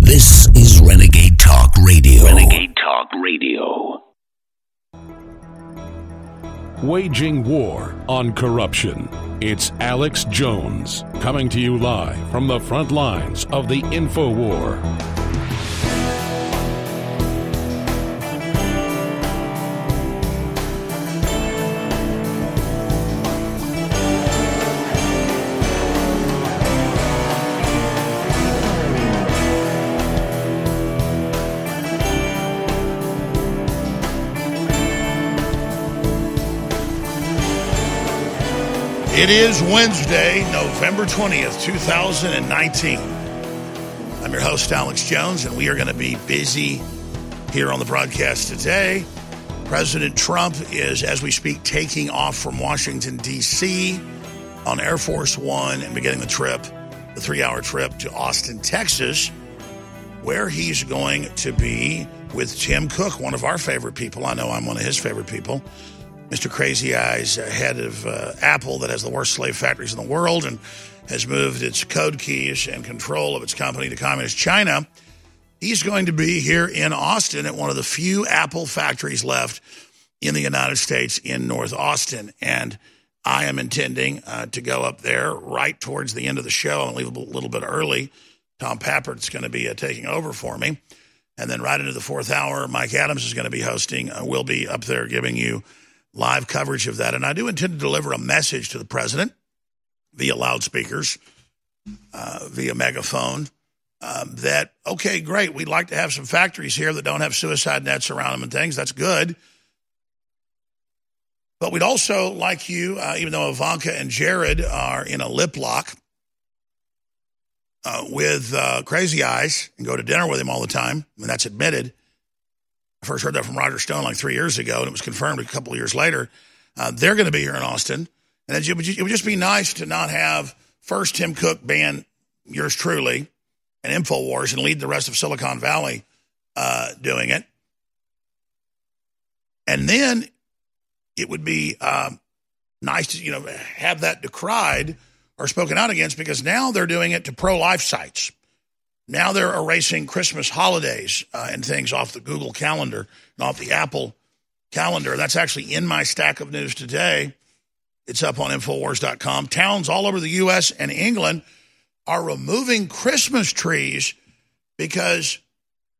This is Renegade Talk Radio. Renegade Talk Radio. Waging war on corruption. It's Alex Jones coming to you live from the front lines of the info war. It is Wednesday, November 20th, 2019. I'm your host, Alex Jones, and we are going to be busy here on the broadcast today. President Trump is, as we speak, taking off from Washington, D.C. on Air Force One and beginning the trip, the three hour trip to Austin, Texas, where he's going to be with Tim Cook, one of our favorite people. I know I'm one of his favorite people. Mr. Crazy Eyes, uh, head of uh, Apple, that has the worst slave factories in the world and has moved its code keys and control of its company to communist China. He's going to be here in Austin at one of the few Apple factories left in the United States in North Austin. And I am intending uh, to go up there right towards the end of the show. I'm leave a little bit early. Tom Pappert's going to be uh, taking over for me. And then right into the fourth hour, Mike Adams is going to be hosting. Uh, we'll be up there giving you live coverage of that. And I do intend to deliver a message to the president via loudspeakers, uh, via megaphone, um, that, okay, great, we'd like to have some factories here that don't have suicide nets around them and things. That's good. But we'd also like you, uh, even though Ivanka and Jared are in a lip lock uh, with uh, Crazy Eyes and go to dinner with him all the time, and that's admitted. I first heard that from Roger Stone like three years ago, and it was confirmed a couple of years later. Uh, they're going to be here in Austin. And it would, it would just be nice to not have first Tim Cook ban yours truly and InfoWars and lead the rest of Silicon Valley uh, doing it. And then it would be um, nice to, you know, have that decried or spoken out against because now they're doing it to pro-life sites. Now they're erasing Christmas holidays uh, and things off the Google Calendar off the Apple Calendar. That's actually in my stack of news today. It's up on Infowars.com. Towns all over the U.S. and England are removing Christmas trees because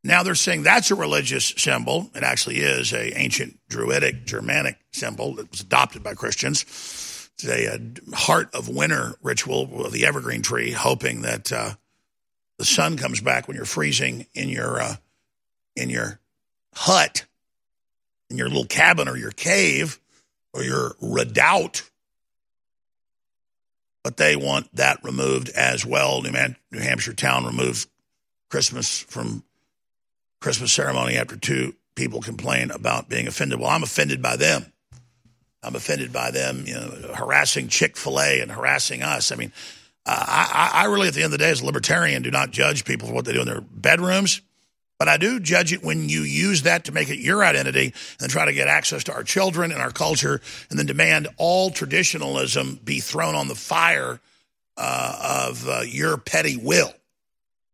now they're saying that's a religious symbol. It actually is a ancient Druidic Germanic symbol that was adopted by Christians. It's a, a heart of winter ritual of the evergreen tree, hoping that uh, the sun comes back when you're freezing in your uh, in your hut, in your little cabin or your cave or your redoubt. But they want that removed as well. New, Man- New Hampshire town removed Christmas from Christmas ceremony after two people complain about being offended. Well, I'm offended by them. I'm offended by them, you know, harassing Chick Fil A and harassing us. I mean, uh, I, I really, at the end of the day, as a libertarian, do not judge people for what they do in their bedrooms. But I do judge it when you use that to make it your identity and try to get access to our children and our culture and then demand all traditionalism be thrown on the fire uh, of uh, your petty will.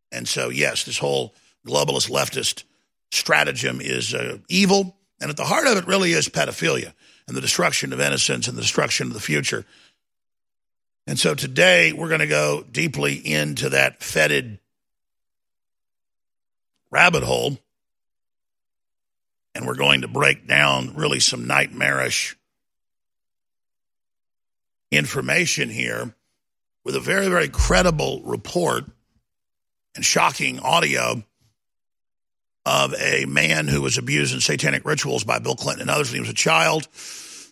And so, yes, this whole globalist leftist stratagem is uh, evil. And at the heart of it really is pedophilia and the destruction of innocence and the destruction of the future. And so today we're going to go deeply into that fetid rabbit hole. And we're going to break down really some nightmarish information here with a very, very credible report and shocking audio of a man who was abused in satanic rituals by Bill Clinton and others when he was a child.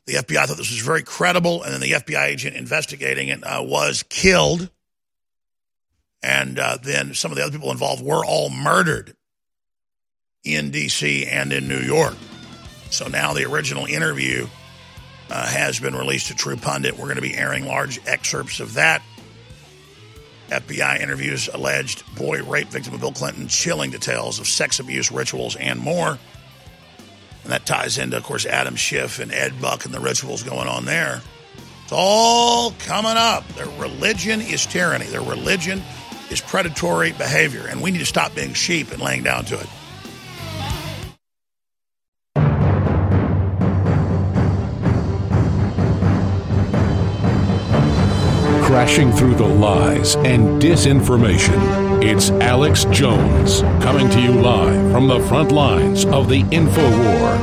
The FBI thought this was very credible, and then the FBI agent investigating it uh, was killed. And uh, then some of the other people involved were all murdered in D.C. and in New York. So now the original interview uh, has been released to True Pundit. We're going to be airing large excerpts of that. FBI interviews alleged boy rape victim of Bill Clinton, chilling details of sex abuse rituals, and more. And that ties into, of course, Adam Schiff and Ed Buck and the rituals going on there. It's all coming up. Their religion is tyranny. Their religion is predatory behavior, and we need to stop being sheep and laying down to it. Crashing through the lies and disinformation. It's Alex Jones coming to you live from the front lines of the info war.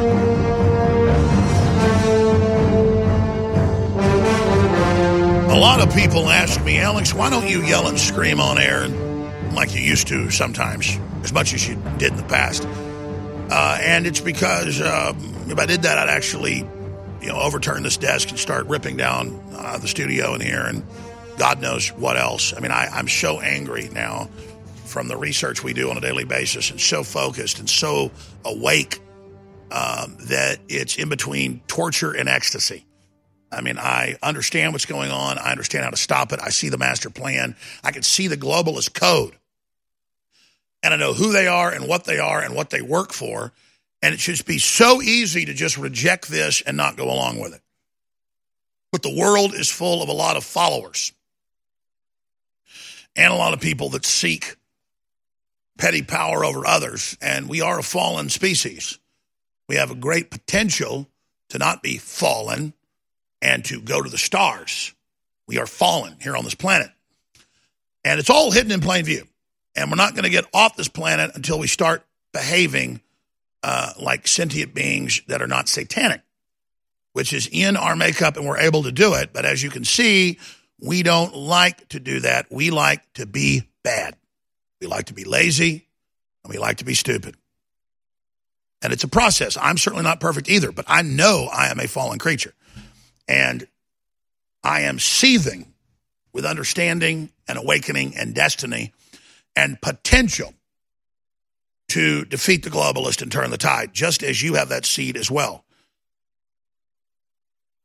A lot of people ask me, Alex, why don't you yell and scream on air like you used to sometimes, as much as you did in the past? Uh, and it's because uh, if I did that, I'd actually, you know, overturn this desk and start ripping down uh, the studio in here, and God knows what else. I mean, I, I'm so angry now from the research we do on a daily basis, and so focused and so awake um, that it's in between torture and ecstasy. I mean, I understand what's going on. I understand how to stop it. I see the master plan. I can see the globalist code. And I know who they are and what they are and what they work for. And it should be so easy to just reject this and not go along with it. But the world is full of a lot of followers and a lot of people that seek petty power over others. And we are a fallen species. We have a great potential to not be fallen and to go to the stars. We are fallen here on this planet. And it's all hidden in plain view. And we're not going to get off this planet until we start behaving uh, like sentient beings that are not satanic, which is in our makeup and we're able to do it. But as you can see, we don't like to do that. We like to be bad. We like to be lazy and we like to be stupid. And it's a process. I'm certainly not perfect either, but I know I am a fallen creature. And I am seething with understanding and awakening and destiny and potential to defeat the globalist and turn the tide, just as you have that seed as well.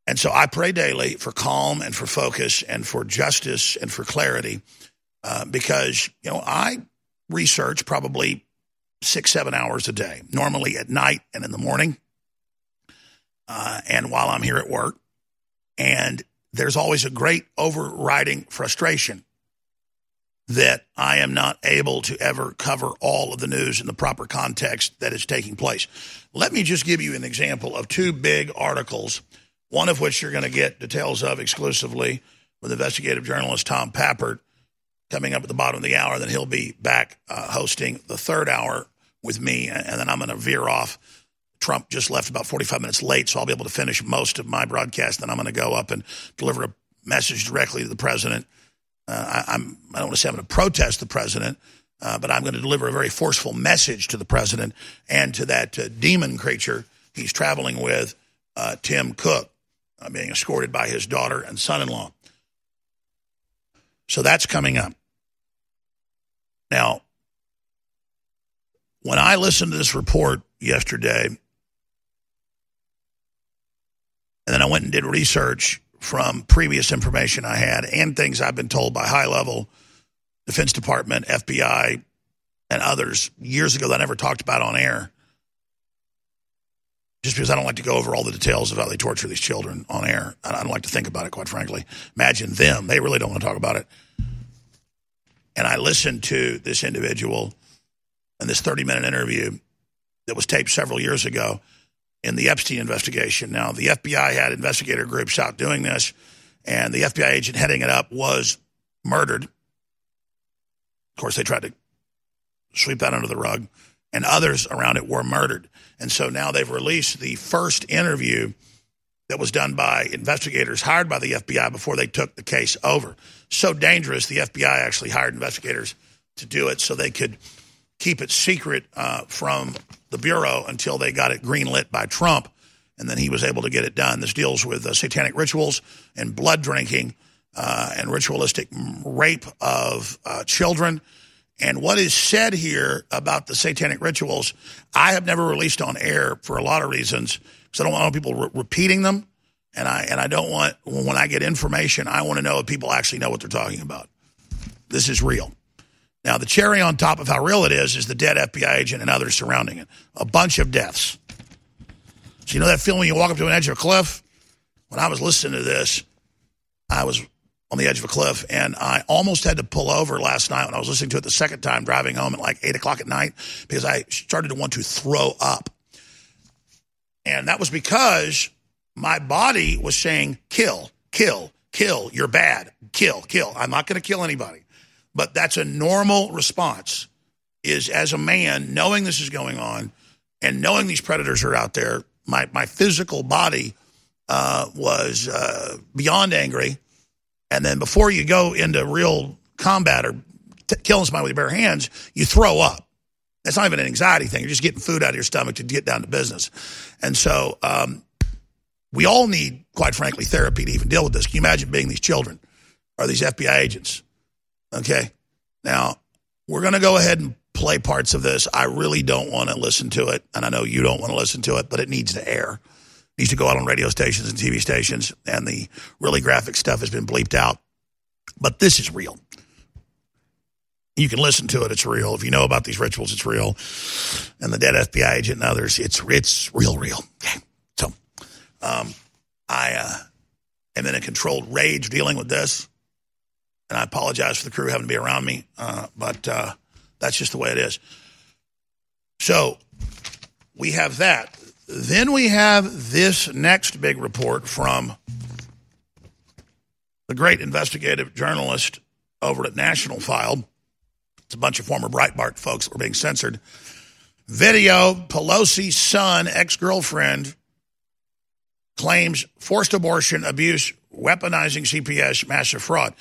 And so I pray daily for calm and for focus and for justice and for clarity uh, because, you know, I research probably six, seven hours a day, normally at night and in the morning, uh, and while I'm here at work. And there's always a great overriding frustration that I am not able to ever cover all of the news in the proper context that is taking place. Let me just give you an example of two big articles, one of which you're going to get details of exclusively with investigative journalist Tom Pappert coming up at the bottom of the hour. Then he'll be back uh, hosting the third hour with me, and then I'm going to veer off Trump just left about 45 minutes late, so I'll be able to finish most of my broadcast. Then I'm going to go up and deliver a message directly to the president. Uh, I, I'm, I don't want to say I'm going to protest the president, uh, but I'm going to deliver a very forceful message to the president and to that uh, demon creature he's traveling with, uh, Tim Cook, uh, being escorted by his daughter and son in law. So that's coming up. Now, when I listened to this report yesterday, And then I went and did research from previous information I had and things I've been told by high level Defense Department, FBI, and others years ago that I never talked about on air. Just because I don't like to go over all the details of how they torture these children on air. I don't like to think about it, quite frankly. Imagine them. They really don't want to talk about it. And I listened to this individual in this 30 minute interview that was taped several years ago in the Epstein investigation. Now, the FBI had investigator groups out doing this, and the FBI agent heading it up was murdered. Of course, they tried to sweep that under the rug, and others around it were murdered. And so now they've released the first interview that was done by investigators hired by the FBI before they took the case over. So dangerous, the FBI actually hired investigators to do it so they could keep it secret uh, from the Bureau until they got it greenlit by Trump. And then he was able to get it done. This deals with uh, satanic rituals and blood drinking uh, and ritualistic rape of uh, children. And what is said here about the satanic rituals, I have never released on air for a lot of reasons because I don't want people re- repeating them. And I, and I don't want, when I get information, I want to know if people actually know what they're talking about. This is real. Now, the cherry on top of how real it is is the dead FBI agent and others surrounding it. A bunch of deaths. So, you know that feeling when you walk up to an edge of a cliff? When I was listening to this, I was on the edge of a cliff, and I almost had to pull over last night when I was listening to it the second time driving home at like eight o'clock at night because I started to want to throw up. And that was because my body was saying, kill, kill, kill, you're bad, kill, kill. I'm not going to kill anybody. But that's a normal response is as a man, knowing this is going on and knowing these predators are out there, my, my physical body uh, was uh, beyond angry. And then before you go into real combat or t- killing somebody with your bare hands, you throw up. That's not even an anxiety thing. You're just getting food out of your stomach to get down to business. And so um, we all need, quite frankly, therapy to even deal with this. Can you imagine being these children or these FBI agents? Okay. Now, we're going to go ahead and play parts of this. I really don't want to listen to it. And I know you don't want to listen to it, but it needs to air. Needs to go out on radio stations and TV stations. And the really graphic stuff has been bleeped out. But this is real. You can listen to it. It's real. If you know about these rituals, it's real. And the dead FBI agent and others, it's it's real, real. Okay. So, um, I uh, am in a controlled rage dealing with this, and I apologize for the crew having to be around me, uh, but uh, that's just the way it is. So, we have that. Then we have this next big report from the great investigative journalist over at National File it's a bunch of former Breitbart folks that were being censored. Video Pelosi's son, ex girlfriend, claims forced abortion, abuse, weaponizing CPS, massive fraud.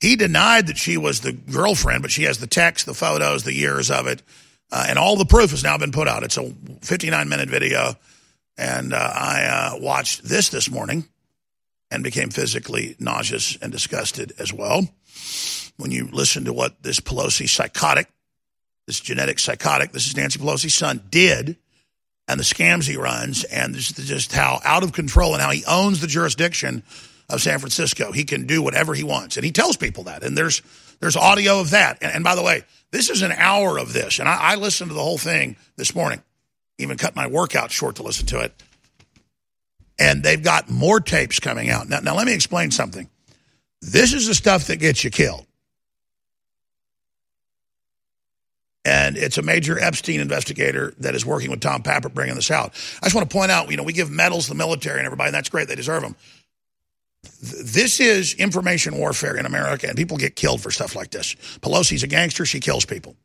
He denied that she was the girlfriend, but she has the text, the photos, the years of it, uh, and all the proof has now been put out. It's a 59 minute video, and uh, I uh, watched this this morning and became physically nauseous and disgusted as well when you listen to what this Pelosi psychotic, this genetic psychotic, this is Nancy Pelosi's son, did, and the scams he runs, and just how out of control and how he owns the jurisdiction of San Francisco. He can do whatever he wants, and he tells people that. And there's there's audio of that. And, and by the way, this is an hour of this, and I, I listened to the whole thing this morning. Even cut my workout short to listen to it. And they've got more tapes coming out. Now, now let me explain something. This is the stuff that gets you killed. and it's a major Epstein investigator that is working with Tom Pappert bringing this out. I just want to point out, you know, we give medals to the military and everybody, and that's great. They deserve them. This is information warfare in America, and people get killed for stuff like this. Pelosi's a gangster. She kills people.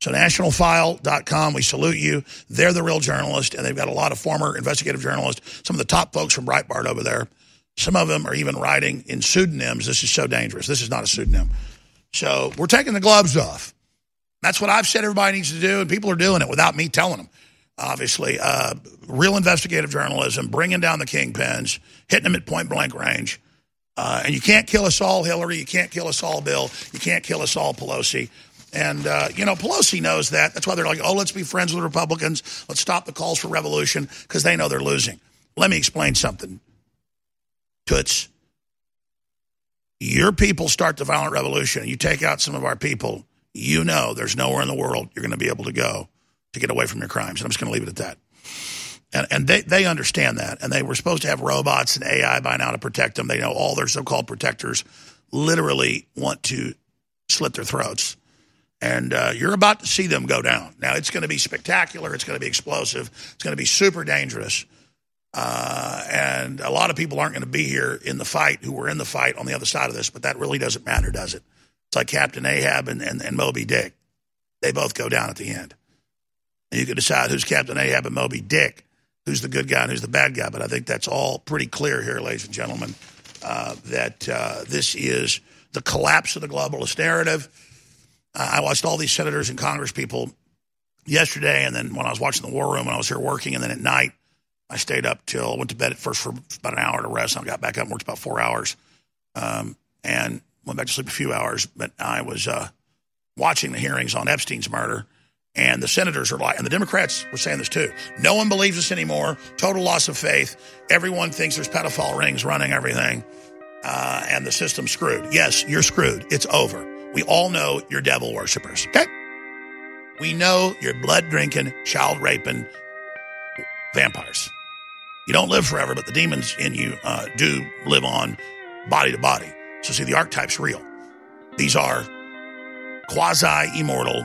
So nationalfile.com, we salute you. They're the real journalists, and they've got a lot of former investigative journalists, some of the top folks from Breitbart over there. Some of them are even writing in pseudonyms. This is so dangerous. This is not a pseudonym. So we're taking the gloves off. That's what I've said everybody needs to do, and people are doing it without me telling them. Obviously, uh, real investigative journalism, bringing down the kingpins, hitting them at point blank range. Uh, and you can't kill us all, Hillary. You can't kill us all, Bill. You can't kill us all, Pelosi. And, uh, you know, Pelosi knows that. That's why they're like, oh, let's be friends with the Republicans. Let's stop the calls for revolution because they know they're losing. Let me explain something. Toots, your people start the violent revolution. You take out some of our people you know there's nowhere in the world you're going to be able to go to get away from your crimes. And I'm just going to leave it at that. And, and they, they understand that. And they were supposed to have robots and AI by now to protect them. They know all their so called protectors literally want to slit their throats. And uh, you're about to see them go down. Now, it's going to be spectacular. It's going to be explosive. It's going to be super dangerous. Uh, and a lot of people aren't going to be here in the fight who were in the fight on the other side of this, but that really doesn't matter, does it? It's like Captain Ahab and, and, and Moby Dick. They both go down at the end. And you can decide who's Captain Ahab and Moby Dick, who's the good guy and who's the bad guy. But I think that's all pretty clear here, ladies and gentlemen, uh, that uh, this is the collapse of the globalist narrative. Uh, I watched all these senators and Congress people yesterday, and then when I was watching the War Room, when I was here working, and then at night, I stayed up till I went to bed at first for about an hour to rest. And I got back up and worked about four hours. Um, and went back to sleep a few hours, but I was uh, watching the hearings on Epstein's murder. And the senators are like, and the Democrats were saying this too. No one believes us anymore. Total loss of faith. Everyone thinks there's pedophile rings running everything. Uh, and the system's screwed. Yes, you're screwed. It's over. We all know you're devil worshippers. Okay? We know you're blood drinking, child raping vampires. You don't live forever, but the demons in you uh, do live on body to body. So, see, the archetype's real. These are quasi immortal,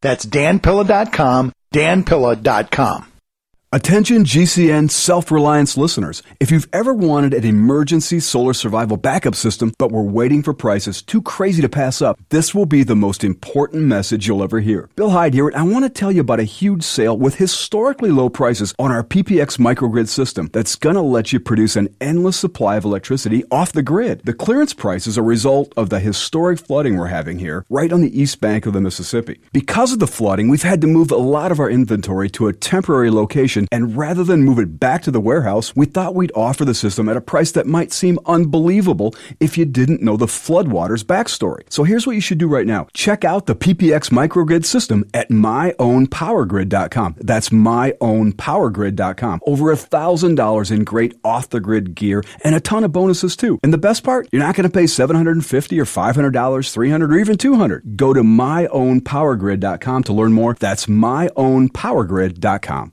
That's danpilla.com, danpilla.com. Attention GCN self-reliance listeners. If you've ever wanted an emergency solar survival backup system but were waiting for prices too crazy to pass up, this will be the most important message you'll ever hear. Bill Hyde here, and I want to tell you about a huge sale with historically low prices on our PPX microgrid system that's going to let you produce an endless supply of electricity off the grid. The clearance price is a result of the historic flooding we're having here right on the east bank of the Mississippi. Because of the flooding, we've had to move a lot of our inventory to a temporary location and rather than move it back to the warehouse, we thought we'd offer the system at a price that might seem unbelievable if you didn't know the floodwaters backstory. So here's what you should do right now. Check out the PPX microgrid system at myownpowergrid.com. That's myownpowergrid.com. Over a thousand dollars in great off-the-grid gear and a ton of bonuses too. And the best part, you're not going to pay 750 or $500, 300 or even 200. Go to myownpowergrid.com to learn more. That's myownpowergrid.com.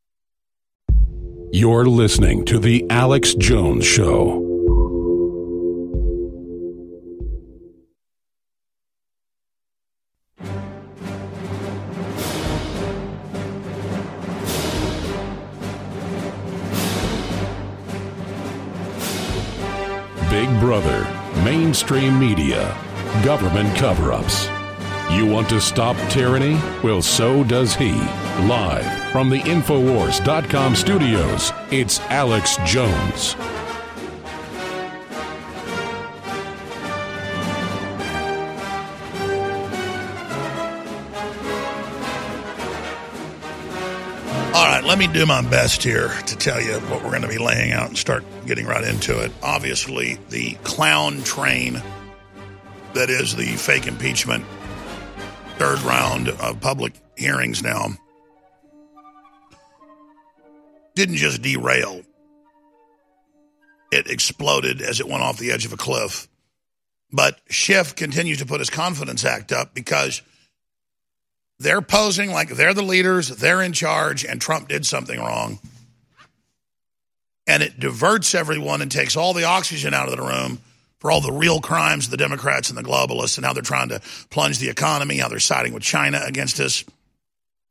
You're listening to The Alex Jones Show. Big Brother, mainstream media, government cover ups. You want to stop tyranny? Well, so does he. Live from the Infowars.com studios, it's Alex Jones. All right, let me do my best here to tell you what we're going to be laying out and start getting right into it. Obviously, the clown train that is the fake impeachment third round of public hearings now didn't just derail, it exploded as it went off the edge of a cliff. But Schiff continues to put his confidence act up because they're posing like they're the leaders, they're in charge, and Trump did something wrong. And it diverts everyone and takes all the oxygen out of the room for all the real crimes of the Democrats and the globalists and how they're trying to plunge the economy, how they're siding with China against us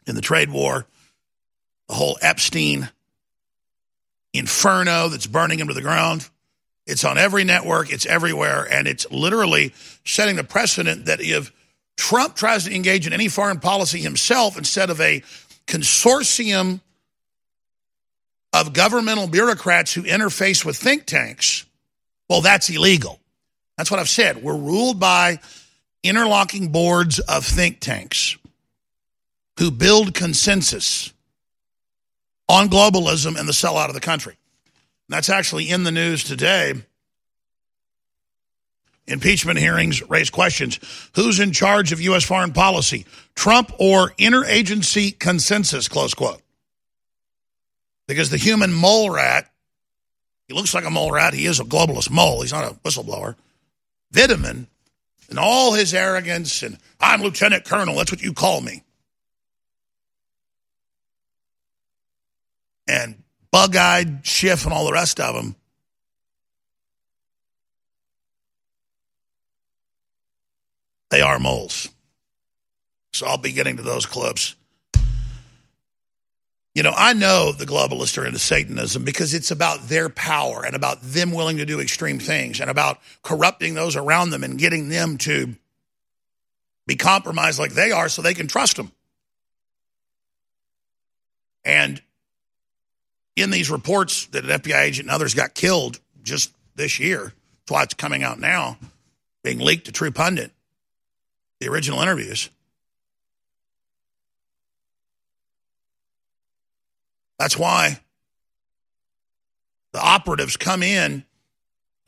in the trade war, the whole Epstein inferno that's burning him to the ground. It's on every network, it's everywhere, and it's literally setting the precedent that if Trump tries to engage in any foreign policy himself instead of a consortium of governmental bureaucrats who interface with think tanks, well, that's illegal. That's what I've said. We're ruled by interlocking boards of think tanks who build consensus on globalism and the sellout of the country. And that's actually in the news today. Impeachment hearings raise questions. Who's in charge of U.S. foreign policy? Trump or interagency consensus, close quote. Because the human mole rat, he looks like a mole rat. He is a globalist mole. He's not a whistleblower. Vindman, and all his arrogance, and I'm Lieutenant Colonel. That's what you call me. And bug eyed Schiff and all the rest of them. They are moles. So I'll be getting to those clips. You know, I know the globalists are into Satanism because it's about their power and about them willing to do extreme things and about corrupting those around them and getting them to be compromised like they are so they can trust them. And in these reports that an FBI agent and others got killed just this year, that's why it's coming out now, being leaked to True Pundit, the original interviews. That's why the operatives come in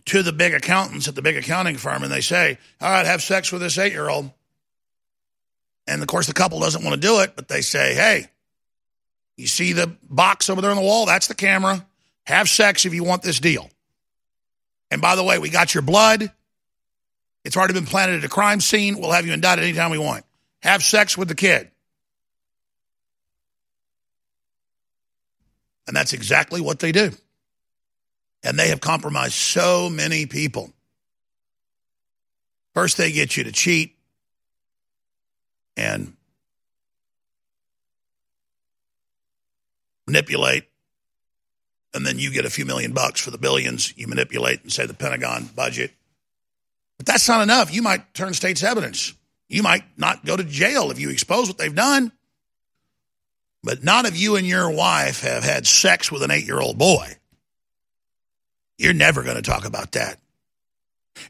to the big accountants at the big accounting firm and they say, All right, have sex with this eight year old. And of course, the couple doesn't want to do it, but they say, Hey, you see the box over there on the wall? That's the camera. Have sex if you want this deal. And by the way, we got your blood. It's already been planted at a crime scene. We'll have you indicted anytime we want. Have sex with the kid. And that's exactly what they do. And they have compromised so many people. First, they get you to cheat and manipulate. And then you get a few million bucks for the billions you manipulate and say the Pentagon budget. But that's not enough. You might turn state's evidence. You might not go to jail if you expose what they've done. But none of you and your wife have had sex with an eight year old boy. You're never going to talk about that.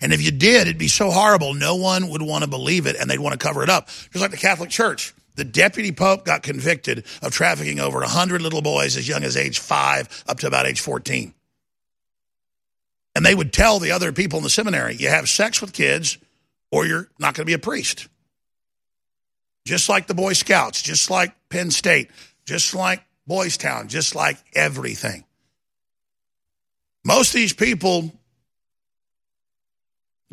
And if you did, it'd be so horrible, no one would want to believe it and they'd want to cover it up. Just like the Catholic Church. The deputy pope got convicted of trafficking over 100 little boys as young as age five up to about age 14. And they would tell the other people in the seminary, you have sex with kids or you're not going to be a priest just like the Boy Scouts, just like Penn State, just like Boys Town, just like everything. Most of these people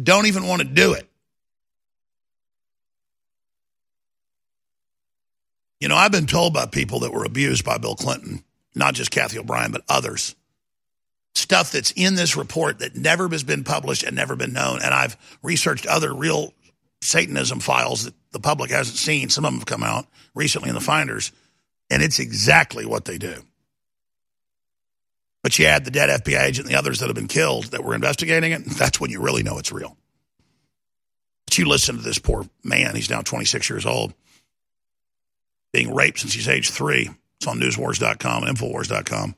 don't even want to do it. You know, I've been told by people that were abused by Bill Clinton, not just Cathy O'Brien, but others, stuff that's in this report that never has been published and never been known. And I've researched other real Satanism files that the public hasn't seen. Some of them have come out recently in the finders, and it's exactly what they do. But you add the dead FBI agent and the others that have been killed that were investigating it, that's when you really know it's real. But you listen to this poor man, he's now 26 years old, being raped since he's age three. It's on newswars.com and infowars.com.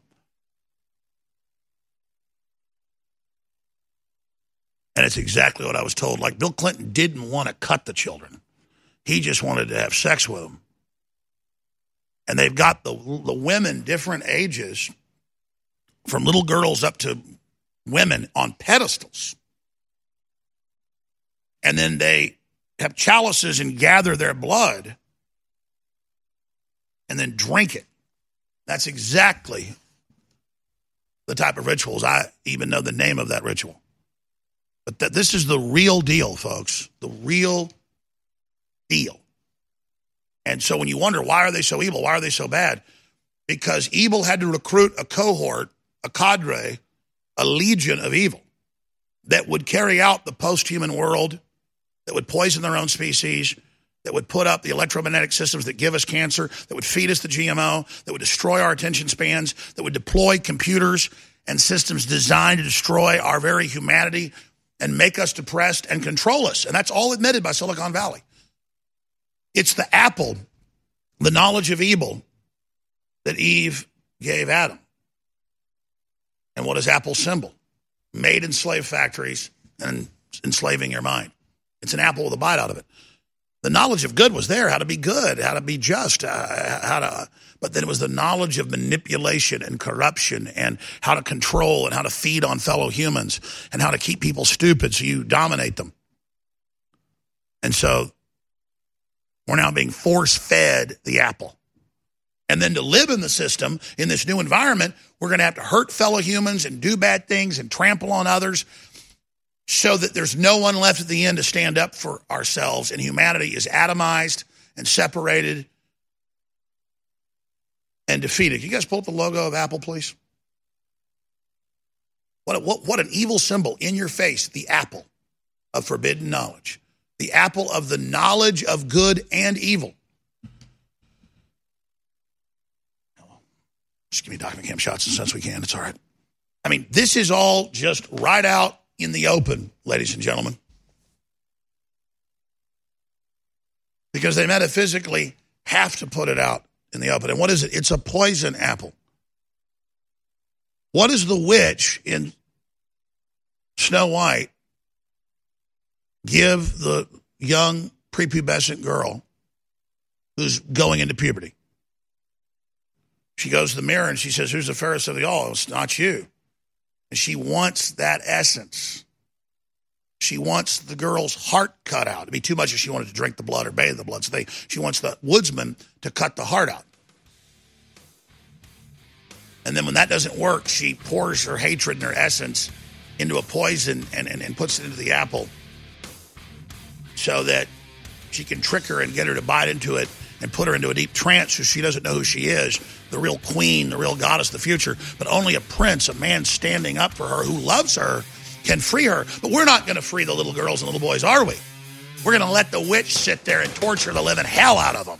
And it's exactly what I was told. Like Bill Clinton didn't want to cut the children. He just wanted to have sex with them. And they've got the, the women different ages, from little girls up to women on pedestals. And then they have chalices and gather their blood and then drink it. That's exactly the type of rituals. I even know the name of that ritual. But that this is the real deal, folks. The real deal. And so when you wonder why are they so evil, why are they so bad? Because evil had to recruit a cohort, a cadre, a legion of evil that would carry out the post-human world, that would poison their own species, that would put up the electromagnetic systems that give us cancer, that would feed us the GMO, that would destroy our attention spans, that would deploy computers and systems designed to destroy our very humanity and make us depressed and control us. And that's all admitted by Silicon Valley. It's the apple, the knowledge of evil that Eve gave Adam. And what is Apple's symbol? Made in slave factories and enslaving your mind. It's an apple with a bite out of it. The knowledge of good was there, how to be good, how to be just, uh, how to, but then it was the knowledge of manipulation and corruption and how to control and how to feed on fellow humans and how to keep people stupid so you dominate them. And so we're now being force fed the apple. And then to live in the system in this new environment, we're going to have to hurt fellow humans and do bad things and trample on others so that there's no one left at the end to stand up for ourselves. And humanity is atomized and separated and defeated. Can you guys pull up the logo of Apple, please? What, what, what an evil symbol in your face, the apple of forbidden knowledge, the apple of the knowledge of good and evil. Just give me Diclofenac shots as since we can. It's all right. I mean, this is all just right out in the open, ladies and gentlemen. Because they metaphysically have to put it out in the open. And what is it? It's a poison apple. What does the witch in Snow White give the young prepubescent girl who's going into puberty? She goes to the mirror and she says, Who's the fairest of the all? It's not you. She wants that essence. She wants the girl's heart cut out. It'd be too much if she wanted to drink the blood or bathe the blood. So they, she wants the woodsman to cut the heart out. And then when that doesn't work, she pours her hatred and her essence into a poison and, and, and puts it into the apple so that she can trick her and get her to bite into it and put her into a deep trance so she doesn't know who she is the real queen, the real goddess of the future. But only a prince, a man standing up for her who loves her, can free her. But we're not going to free the little girls and little boys, are we? We're going to let the witch sit there and torture the living hell out of them.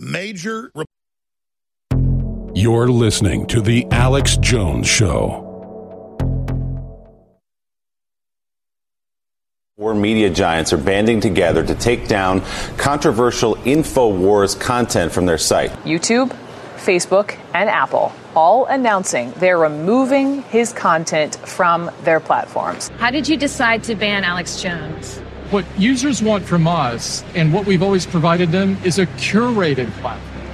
Major. You're listening to The Alex Jones Show. Four media giants are banding together to take down controversial InfoWars content from their site. YouTube, Facebook, and Apple all announcing they're removing his content from their platforms. How did you decide to ban Alex Jones? What users want from us and what we've always provided them is a curated platform.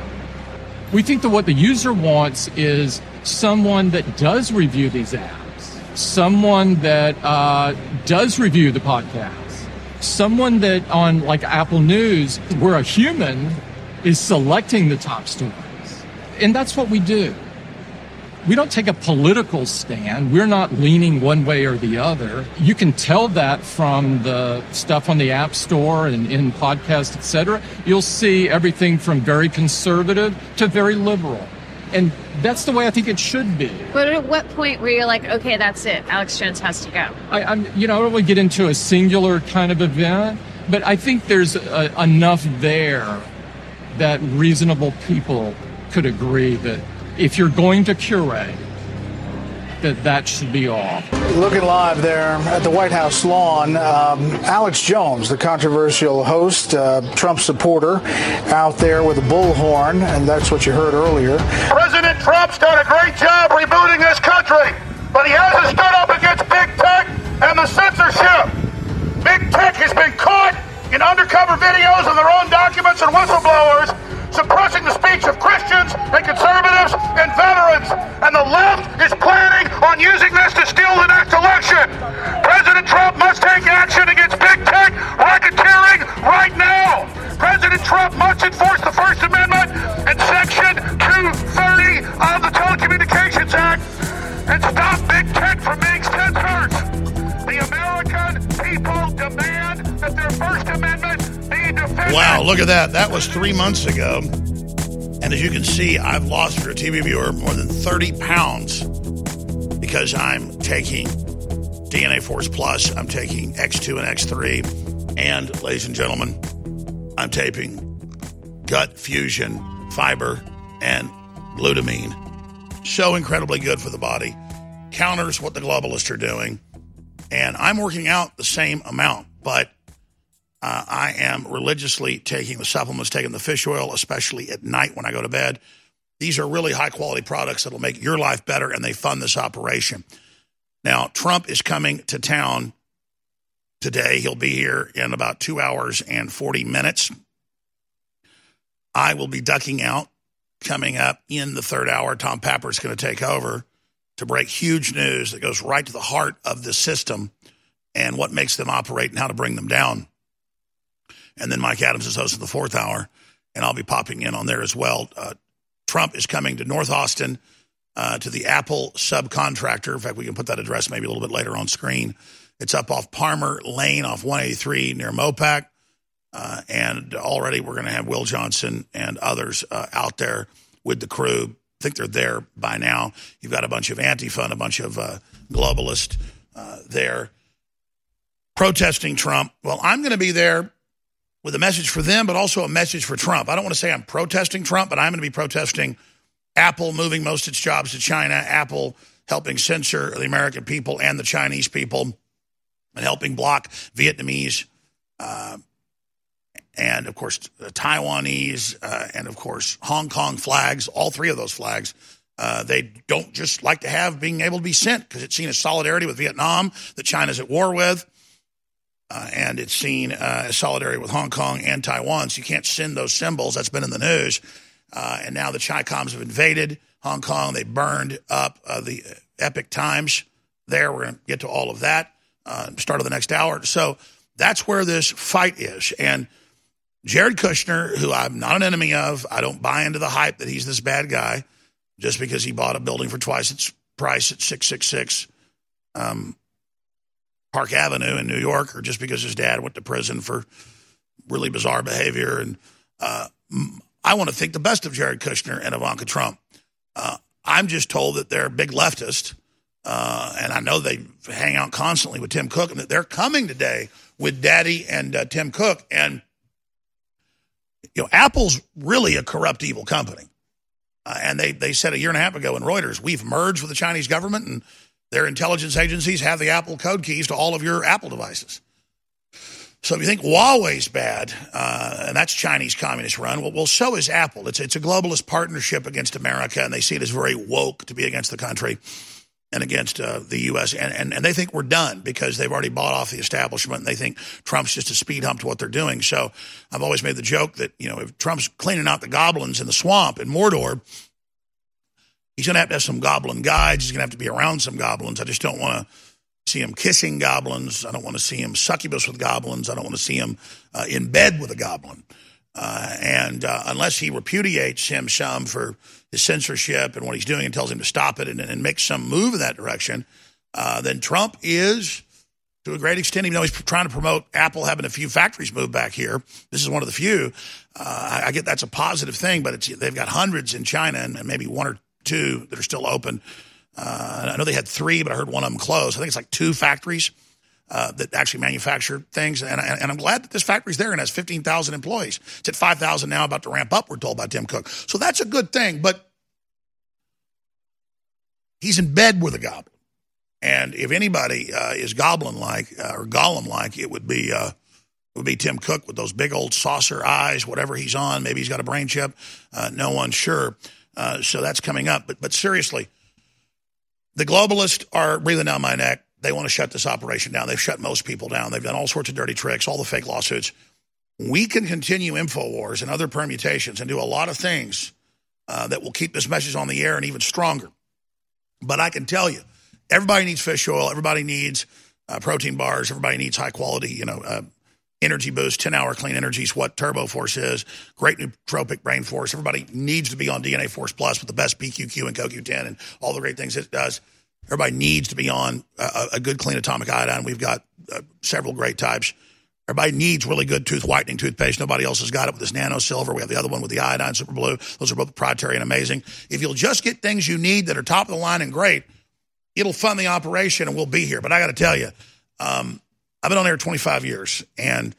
We think that what the user wants is someone that does review these apps, someone that uh, does review the podcast, someone that on like Apple News, where a human is selecting the top stories. And that's what we do we don't take a political stand. We're not leaning one way or the other. You can tell that from the stuff on the App Store and in podcasts, etc. You'll see everything from very conservative to very liberal. And that's the way I think it should be. But at what point were you like, okay, that's it, Alex Jones has to go? I, am you know, I don't want to get into a singular kind of event, but I think there's a, enough there that reasonable people could agree that if you're going to curate, that that should be all. Looking live there at the White House lawn, um, Alex Jones, the controversial host, uh, Trump supporter, out there with a bullhorn, and that's what you heard earlier. President Trump's done a great job rebooting this country, but he hasn't stood up against big tech and the censorship. Big tech has been caught in undercover videos and their own documents and whistleblowers the left is planning on using this to steal the next election. President Trump must take action against big tech racketeering right now. President Trump must enforce the First Amendment and Section 230 of the Telecommunications Act and stop big tech from being censored. The American people demand that their First Amendment be defended. Wow, look at that. That was three months ago. As you can see, I've lost for a TV viewer more than 30 pounds because I'm taking DNA Force Plus, I'm taking X2 and X3, and ladies and gentlemen, I'm taping gut fusion, fiber, and glutamine. So incredibly good for the body. Counters what the globalists are doing. And I'm working out the same amount, but Uh, I am religiously taking the supplements, taking the fish oil, especially at night when I go to bed. These are really high quality products that will make your life better, and they fund this operation. Now, Trump is coming to town today. He'll be here in about two hours and 40 minutes. I will be ducking out coming up in the third hour. Tom Pappert is going to take over to break huge news that goes right to the heart of the system and what makes them operate and how to bring them down. And then Mike Adams is hosting the fourth hour, and I'll be popping in on there as well. Uh, Trump is coming to North Austin uh, to the Apple subcontractor. In fact, we can put that address maybe a little bit later on screen. It's up off Palmer Lane off 183 near Mopac. Uh, and already we're going to have Will Johnson and others uh, out there with the crew. I think they're there by now. You've got a bunch of Antifa and a bunch of uh, globalists uh, there protesting Trump. Well, I'm going to be there with a message for them, but also a message for Trump. I don't want to say I'm protesting Trump, but I'm going to be protesting Apple moving most of its jobs to China, Apple helping censor the American people and the Chinese people, and helping block Vietnamese uh, and of course the Taiwanese, uh, and of course Hong Kong flags. All three of those flags. Uh, they don't just like to have being able to be sent because it's seen as solidarity with Vietnam that China's at war with. Uh, and it's seen uh, as solidarity with Hong Kong and Taiwan. So you can't send those symbols. That's been in the news. Uh, and now the Chi-Coms have invaded Hong Kong. They burned up uh, the Epoch Times there. We're going to get to all of that start of the next hour. So that's where this fight is. And Jared Kushner, who I'm not an enemy of, I don't buy into the hype that he's this bad guy just because he bought a building for twice its price at 666 um, Park Avenue in New York, or just because his dad went to prison for really bizarre behavior. And uh, I want to think the best of Jared Kushner and Ivanka Trump. Uh, I'm just told that they're big leftists, uh, and I know they hang out constantly with Tim Cook, and that they're coming today with Daddy and uh, Tim Cook. And you know, Apple's really a corrupt, evil company. Uh, and they, they said a year and a half ago in Reuters, we've merged with the Chinese government and their intelligence agencies have the Apple code keys to all of your Apple devices. So if you think Huawei's bad, uh, and that's Chinese communist run, well, well, so is Apple. It's, it's a globalist partnership against America, and they see it as very woke to be against the country and against uh, the U.S. And, and, and they think we're done because they've already bought off the establishment and they think Trump's just a speed hump to what they're doing. So I've always made the joke that, you know, if Trump's cleaning out the goblins in the swamp in Mordor, he's going to have to have some goblin guides. He's going to have to be around some goblins. I just don't want to see him kissing goblins. I don't want to see him succubus with goblins. I don't want to see him uh, in bed with a goblin. Uh, and uh, unless he repudiates him some for his censorship and what he's doing and tells him to stop it and, and make some move in that direction, uh, then Trump is, to a great extent, even though he's trying to promote Apple having a few factories move back here, this is one of the few. Uh, I, I, get that's a positive thing, but they've got hundreds in China and, and, maybe one or two that are still open. Uh, I know they had three, but I heard one of them closed. I think it's like two factories uh, that actually manufacture things. And, and, I'm glad that this factory's there and has 15,000 employees. It's at 5,000 now, about to ramp up, we're told by Tim Cook. So that's a good thing. But he's in bed with a goblin. And if anybody uh, is goblin like uh, or Gollum like, it would be uh, would be Tim Cook with those big old saucer eyes, whatever he's on. Maybe he's got a brain chip. Uh, no one's sure. Uh, so that's coming up. But but seriously, the globalists are breathing down my neck. They want to shut this operation down. They've shut most people down. They've done all sorts of dirty tricks, all the fake lawsuits. We can continue InfoWars and other permutations and do a lot of things uh, that will keep this message on the air and even stronger. But I can tell you, everybody needs fish oil. Everybody needs uh, protein bars. Everybody needs high quality, you know, uh, energy boost, 10 hour clean energy is what Turbo Force is. Great nootropic brain force. Everybody needs to be on DNA Force Plus with the best PQQ and CoQ10 and all the great things it does. Everybody needs to be on a, a good, clean atomic iodine. We've got uh, several great types. Everybody needs really good tooth whitening toothpaste. Nobody else has got it with this nano silver. We have the other one with the iodine super blue. Those are both proprietary and amazing. If you'll just get things you need that are top of the line and great, it'll fund the operation and we'll be here. But I got to tell you, um, I've been on air 25 years and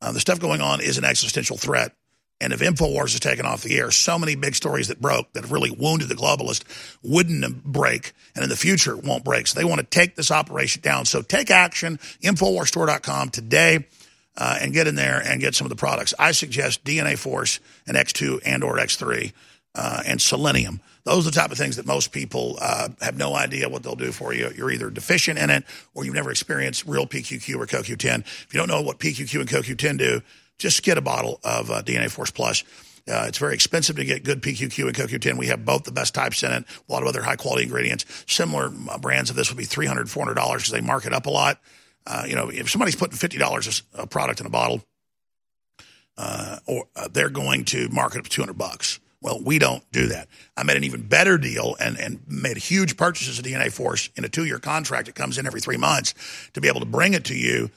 uh, the stuff going on is an existential threat. And if InfoWars is taken off the air, so many big stories that broke that have really wounded the globalist wouldn't break and in the future won't break. So they want to take this operation down. So take action, InfoWarsStore.com today. uh, and get in there and get some of the products. I suggest DNA Force and X2 and or X3 uh, and Selenium. Those are the type of things that most people uh, have no idea what they'll do for you. You're either deficient in it or you've never experienced real PQQ or CoQ10. If you don't know what PQQ and CoQ10 do, just get a bottle of uh, DNA Force Plus. Uh, it's very expensive to get good PQQ and CoQ10. We have both the best types in it, a lot of other high quality ingredients. Similar uh, brands of this would be $300, $400 because they mark it up a lot. Uh, you know, if somebody's putting $50 a product in a bottle, uh, or they're going to mark it up to 200 bucks. Well, we don't do that. I made an even better deal and, and made huge purchases of DNA Force in a two year contract. It comes in every three months to be able to bring it to you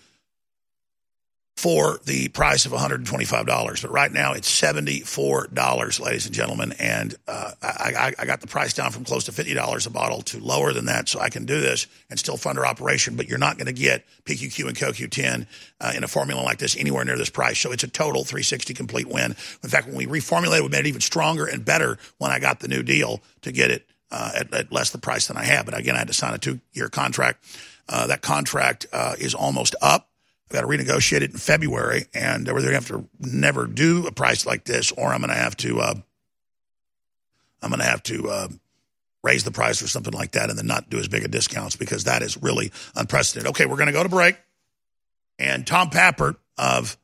for the price of $125. But right now it's $74, ladies and gentlemen. And uh, I, I, got the price down from close to $50 a bottle to lower than that so I can do this and still fund our operation. But you're not going to get PQQ and CoQ10 uh, in a formula like this anywhere near this price. So it's a total 360 complete win. In fact, when we reformulated, we made it even stronger and better when I got the new deal to get it uh, at, at, less the price than I had. But again, I had to sign a two year contract. Uh, that contract uh, is almost up got to renegotiate it in February, and we're going to have to never do a price like this, or I'm going to have to, uh, I'm going to have to uh, raise the price or something like that, and then not do as big a discounts because that is really unprecedented. Okay, we're going to go to break, and Tom Pappert of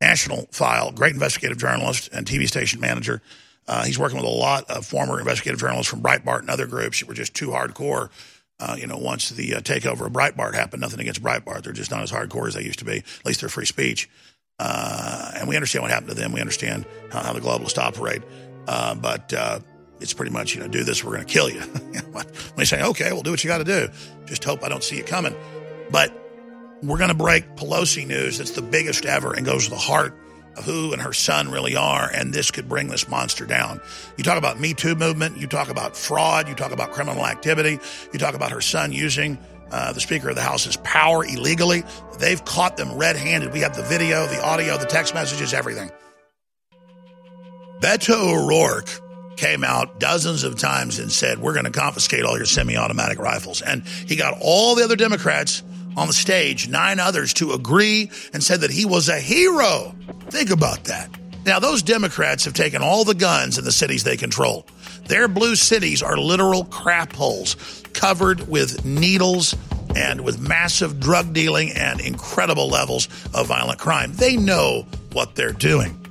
National File, great investigative journalist and TV station manager. Uh, he's working with a lot of former investigative journalists from Breitbart and other groups that were just too hardcore uh, you know, once the uh, takeover of Breitbart happened, nothing against Breitbart. They're just not as hardcore as they used to be. At least they're free speech. Uh, and we understand what happened to them. We understand how, how the globalists operate. Uh, but uh, it's pretty much, you know, do this, we're going to kill you. when they say, okay, we'll do what you got to do. Just hope I don't see you coming. But we're going to break Pelosi news that's the biggest ever and goes to the heart who and her son really are, and this could bring this monster down. You talk about Me Too movement, you talk about fraud, you talk about criminal activity, you talk about her son using uh, the Speaker of the House's power illegally. They've caught them red handed. We have the video, the audio, the text messages, everything. Beto O'Rourke came out dozens of times and said, We're going to confiscate all your semi automatic rifles. And he got all the other Democrats on the stage, nine others, to agree and said that he was a hero. Think about that. Now, those Democrats have taken all the guns in the cities they control. Their blue cities are literal crap holes covered with needles and with massive drug dealing and incredible levels of violent crime. They know what they're doing.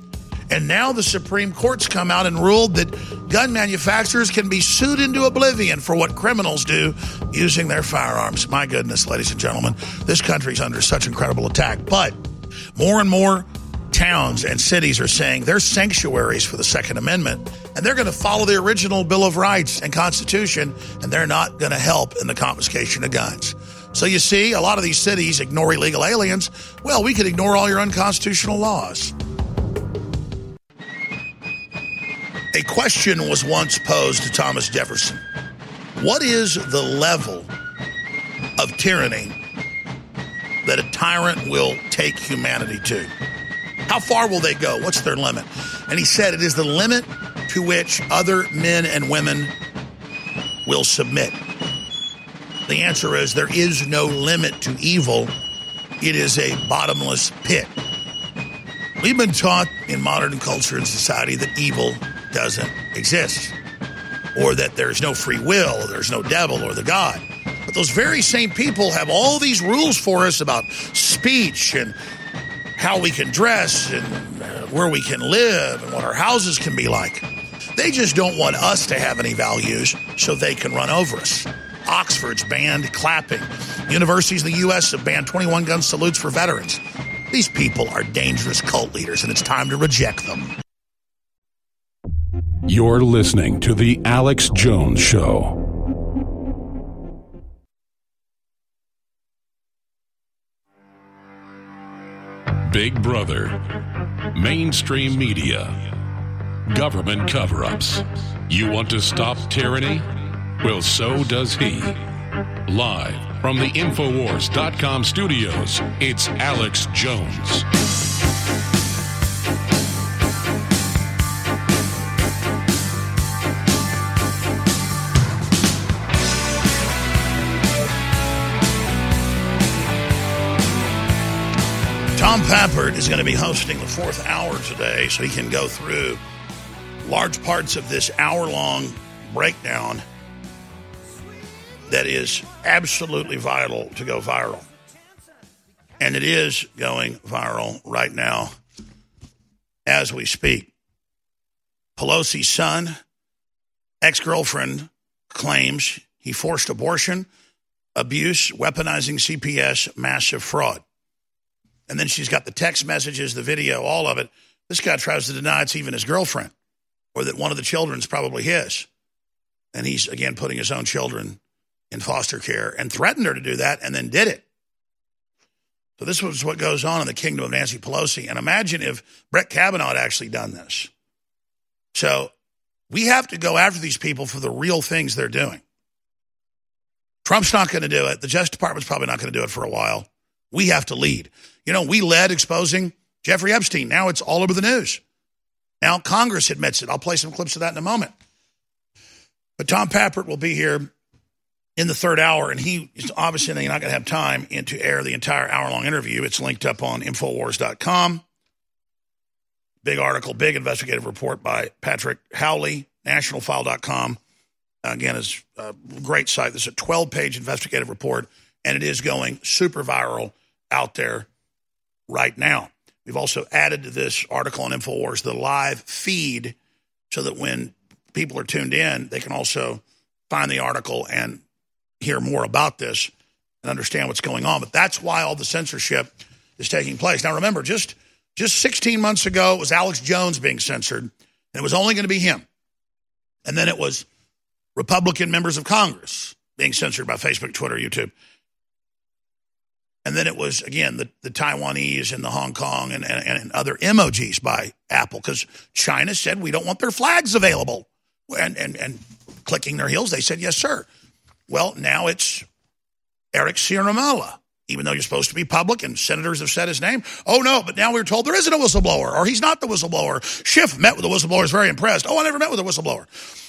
And now the Supreme Court's come out and ruled that gun manufacturers can be sued into oblivion for what criminals do using their firearms. My goodness, ladies and gentlemen, this country's under such incredible attack. But more and more towns and cities are saying they're sanctuaries for the Second Amendment, and they're going to follow the original Bill of Rights and Constitution, and they're not going to help in the confiscation of guns. So you see, a lot of these cities ignore illegal aliens. Well, we could ignore all your unconstitutional laws. A question was once posed to Thomas Jefferson What is the level of tyranny that a tyrant will take humanity to? How far will they go? What's their limit? And he said it is the limit to which other men and women will submit. The answer is there is no limit to evil, it is a bottomless pit. We've been taught in modern culture and society that evil doesn't exist, or that there's no free will, there's no devil or the God. But those very same people have all these rules for us about speech and how we can dress and uh, where we can live and what our houses can be like. They just don't want us to have any values so they can run over us. Oxford's banned clapping. Universities in the U.S. have banned 21 gun salutes for veterans. These people are dangerous cult leaders, and it's time to reject them. You're listening to The Alex Jones Show. Big Brother, mainstream media, government cover ups. You want to stop tyranny? Well, so does he. Live from the Infowars.com studios, it's Alex Jones. Tom Pappert is going to be hosting the fourth hour today, so he can go through large parts of this hour long breakdown that is absolutely vital to go viral. And it is going viral right now as we speak. Pelosi's son, ex girlfriend, claims he forced abortion, abuse, weaponizing CPS, massive fraud. And then she's got the text messages, the video, all of it. This guy tries to deny it's even his girlfriend or that one of the children's probably his. And he's, again, putting his own children in foster care and threatened her to do that and then did it. So this was what goes on in the kingdom of Nancy Pelosi. And imagine if Brett Kavanaugh had actually done this. So we have to go after these people for the real things they're doing. Trump's not going to do it. The Justice Department's probably not going to do it for a while. We have to lead. You know, we led exposing Jeffrey Epstein. Now it's all over the news. Now Congress admits it. I'll play some clips of that in a moment. But Tom Pappert will be here in the third hour, and he is obviously not going to have time to air the entire hour long interview. It's linked up on Infowars.com. Big article, big investigative report by Patrick Howley, nationalfile.com. Again, is a great site. This is a 12 page investigative report, and it is going super viral out there right now. We've also added to this article on InfoWars the live feed so that when people are tuned in, they can also find the article and hear more about this and understand what's going on. But that's why all the censorship is taking place. Now, remember, just just 16 months ago, it was Alex Jones being censored, and it was only going to be him. And then it was Republican members of Congress being censored by Facebook, Twitter, YouTube. And then it was, again, the, the Taiwanese and the Hong Kong and, and, and other emojis by Apple because China said we don't want their flags available. And, and, and clicking their heels, they said, yes, sir. Well, now it's Eric Ciaramella, even though you're supposed to be public and senators have said his name. Oh, no, but now we're told there isn't a whistleblower or he's not the whistleblower. Schiff met with the whistleblower, is very impressed. Oh, I never met with a whistleblower.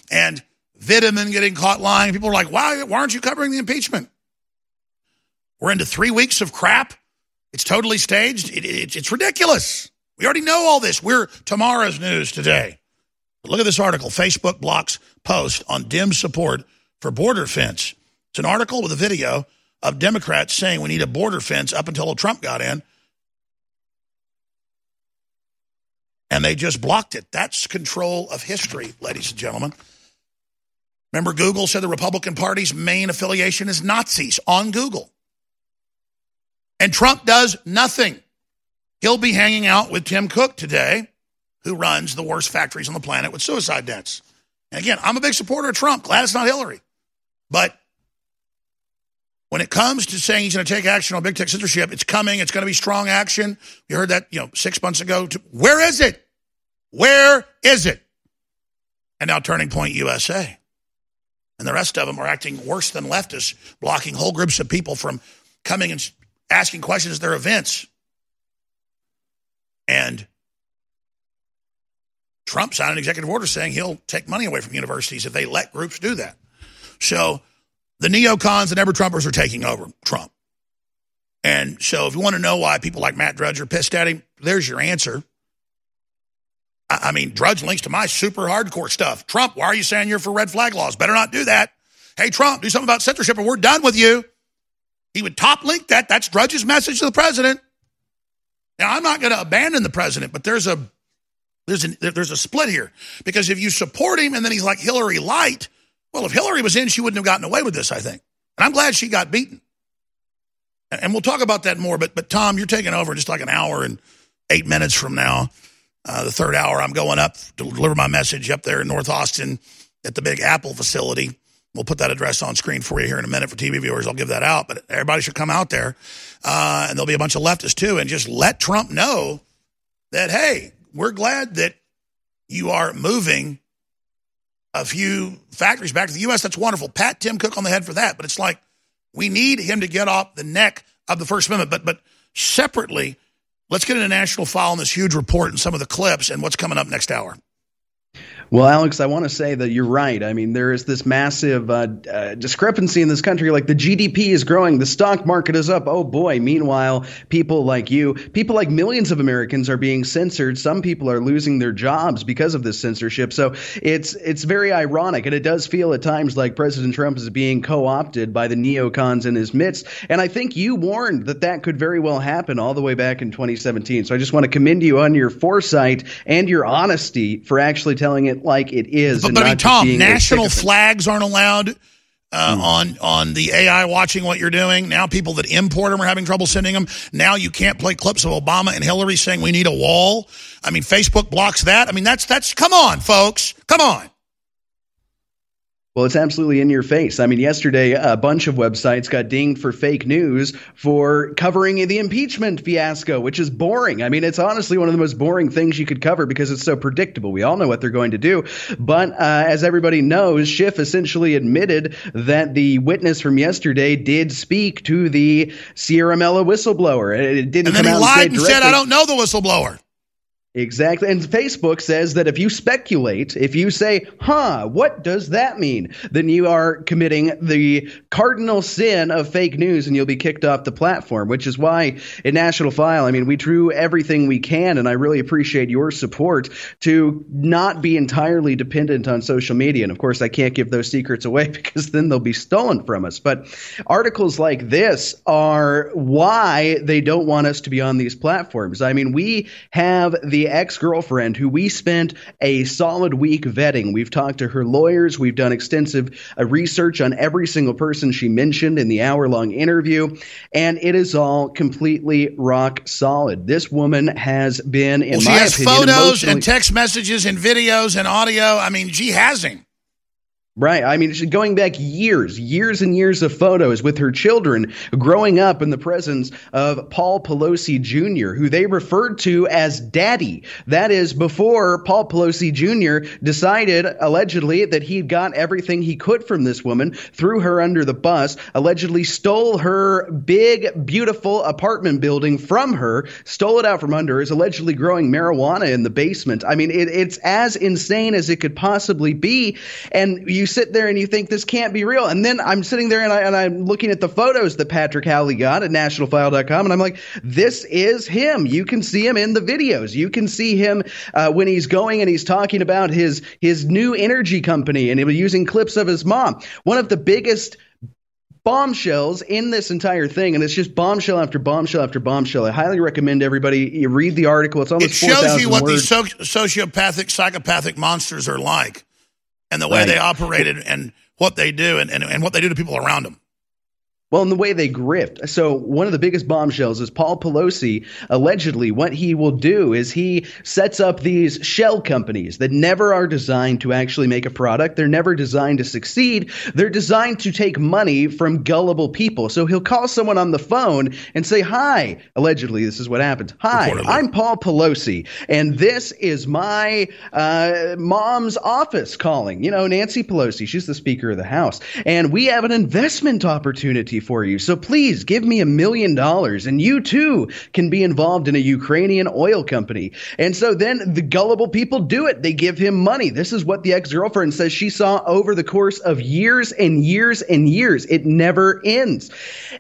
And Vindman getting caught lying. People are like, why, why aren't you covering the impeachment? We're into three weeks of crap. It's totally staged. It, it, it's ridiculous. We already know all this. We're tomorrow's news today. But look at this article Facebook blocks post on Dem support for border fence. It's an article with a video of Democrats saying we need a border fence up until Trump got in. And they just blocked it. That's control of history, ladies and gentlemen. Remember, Google said the Republican Party's main affiliation is Nazis on Google. And Trump does nothing. He'll be hanging out with Tim Cook today, who runs the worst factories on the planet with suicide deaths. And again, I'm a big supporter of Trump. Glad it's not Hillary. But when it comes to saying he's going to take action on big tech censorship, it's coming. It's going to be strong action. You heard that, you know, six months ago. Where is it? Where is it? And now Turning Point USA. And the rest of them are acting worse than leftists, blocking whole groups of people from coming and asking questions at their events. And Trump signed an executive order saying he'll take money away from universities if they let groups do that. So the neocons and ever Trumpers are taking over Trump. And so if you want to know why people like Matt Drudge are pissed at him, there's your answer. I, I mean, Drudge links to my super hardcore stuff. Trump, why are you saying you're for red flag laws? Better not do that. Hey, Trump, do something about censorship or we're done with you. He would top link that. That's Drudge's message to the president. Now, I'm not going to abandon the president, but there's a there's a, there's a split here because if you support him and then he's like Hillary light, well, if Hillary was in, she wouldn't have gotten away with this, I think. And I'm glad she got beaten. And we'll talk about that more. But but Tom, you're taking over just like an hour and eight minutes from now. Uh, the third hour, I'm going up to deliver my message up there in North Austin at the big Apple facility. We'll put that address on screen for you here in a minute for TV viewers. I'll give that out, but everybody should come out there. Uh, and there'll be a bunch of leftists too, and just let Trump know that, hey, we're glad that you are moving a few factories back to the U.S. That's wonderful. Pat Tim Cook on the head for that. But it's like we need him to get off the neck of the First Amendment. But but separately, let's get into national file on this huge report and some of the clips and what's coming up next hour. Well, Alex, I want to say that you're right. I mean, there is this massive uh, uh, discrepancy in this country. Like the GDP is growing, the stock market is up. Oh boy! Meanwhile, people like you, people like millions of Americans, are being censored. Some people are losing their jobs because of this censorship. So it's it's very ironic, and it does feel at times like President Trump is being co-opted by the neocons in his midst. And I think you warned that that could very well happen all the way back in 2017. So I just want to commend you on your foresight and your honesty for actually telling it like it is. But, but I mean, Tom, national flags aren't allowed uh, mm. on on the AI watching what you're doing. Now people that import them are having trouble sending them. Now you can't play clips of Obama and Hillary saying we need a wall. I mean, Facebook blocks that. I mean, that's that's come on, folks, come on. Well, it's absolutely in your face. I mean, yesterday, a bunch of websites got dinged for fake news for covering the impeachment fiasco, which is boring. I mean, it's honestly one of the most boring things you could cover because it's so predictable. We all know what they're going to do. But uh, as everybody knows, Schiff essentially admitted that the witness from yesterday did speak to the Ciaramella whistleblower. It didn't and then he lied and, and said, I don't know the whistleblower. Exactly. And Facebook says that if you speculate, if you say, huh, what does that mean? Then you are committing the cardinal sin of fake news and you'll be kicked off the platform, which is why in National File, I mean, we drew everything we can. And I really appreciate your support to not be entirely dependent on social media. And of course, I can't give those secrets away because then they'll be stolen from us. But articles like this are why they don't want us to be on these platforms. I mean, we have the ex girlfriend who we spent a solid week vetting. We've talked to her lawyers, we've done extensive uh, research on every single person she mentioned in the hour long interview, and it is all completely rock solid. This woman has been, in well, she my has opinion, photos and text messages and videos and audio. I mean, she has him. Right. I mean, going back years, years and years of photos with her children growing up in the presence of Paul Pelosi Jr., who they referred to as daddy. That is before Paul Pelosi Jr. decided, allegedly, that he got everything he could from this woman, threw her under the bus, allegedly stole her big, beautiful apartment building from her, stole it out from under, is allegedly growing marijuana in the basement. I mean, it, it's as insane as it could possibly be. And you sit there and you think this can't be real. And then I'm sitting there and, I, and I'm looking at the photos that Patrick Howley got at nationalfile.com and I'm like, this is him. You can see him in the videos. You can see him uh, when he's going and he's talking about his his new energy company and he was using clips of his mom. One of the biggest bombshells in this entire thing, and it's just bombshell after bombshell after bombshell. I highly recommend everybody you read the article. It's almost it shows you what words. these so- sociopathic, psychopathic monsters are like and the way Right. they operate and, and what they do and, and, and what they do to people around them. Well, in the way they grift. So, one of the biggest bombshells is Paul Pelosi. Allegedly, what he will do is he sets up these shell companies that never are designed to actually make a product. They're never designed to succeed. They're designed to take money from gullible people. So, he'll call someone on the phone and say, Hi. Allegedly, this is what happens. Hi, I'm Paul Pelosi, and this is my uh, mom's office calling. You know, Nancy Pelosi, she's the Speaker of the House. And we have an investment opportunity for you. So please give me a million dollars, and you too can be involved in a Ukrainian oil company. And so then the gullible people do it. They give him money. This is what the ex girlfriend says she saw over the course of years and years and years. It never ends.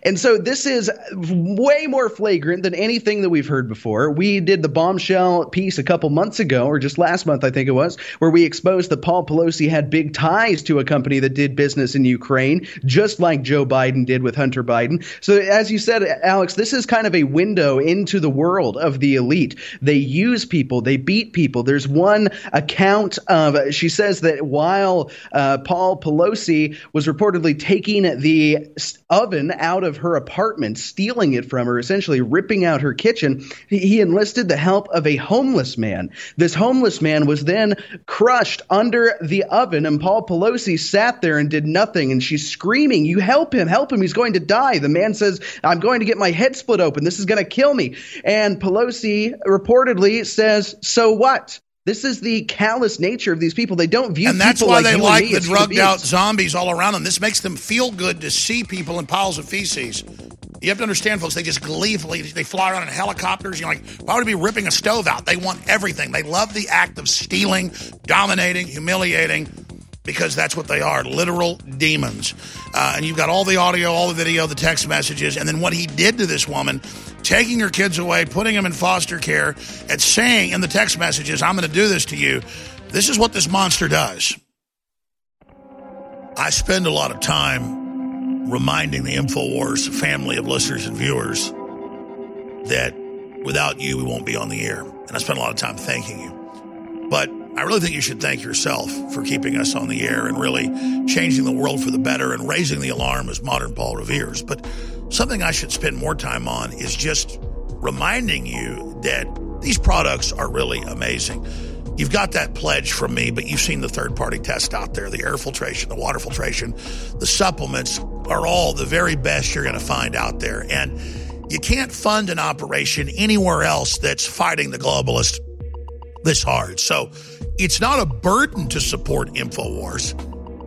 And so this is way more flagrant than anything that we've heard before. We did the bombshell piece a couple months ago, or just last month, I think it was, where we exposed that Paul Pelosi had big ties to a company that did business in Ukraine, just like Joe Biden did with Hunter Biden. So, as you said, Alex, this is kind of a window into the world of the elite. They use people, they beat people. There's one account of, she says that while uh, Paul Pelosi was reportedly taking the oven out of her apartment, stealing it from her, essentially ripping out her kitchen, he- enlisted the help of a homeless man. This homeless man was then crushed under the oven, and Paul Pelosi sat there and did nothing. And she's screaming, You help him, help him, he's going to die. The man says, I'm going to get my head split open. This is going to kill me. And Pelosi reportedly says, So what? This is the callous nature of these people. They don't view And that's why like they like me the human drugged out zombies all around them. This makes them feel good to see people in piles of feces You have to understand, folks, they just gleefully, they fly around in helicopters. You're like, why would he be ripping a stove out? They want everything. They love the act of stealing, dominating, humiliating, because that's what they are literal demons. Uh, and you've got all the audio, all the video, the text messages, and then what he did to this woman, taking her kids away, putting them in foster care, and saying in the text messages, I'm going to do this to you. This is what this monster does. I spend a lot of time reminding the InfoWars family of listeners and viewers that without you, we won't be on the air. And I spend a lot of time thanking you. But I really think you should thank yourself for keeping us on the air and really changing the world for the better and raising the alarm as modern Paul Revere's. But something I should spend more time on is just reminding you that these products are really amazing. You've got that pledge from me, but you've seen the third party test out there the air filtration, the water filtration, the supplements are all the very best you're going to find out there. And you can't fund an operation anywhere else that's fighting the globalist this hard. So it's not a burden to support InfoWars.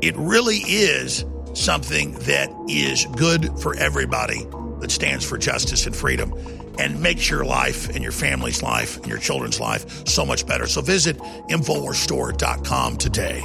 It really is something that is good for everybody that stands for justice and freedom and makes your life and your family's life and your children's life so much better. So visit InfoWarsStore.com today.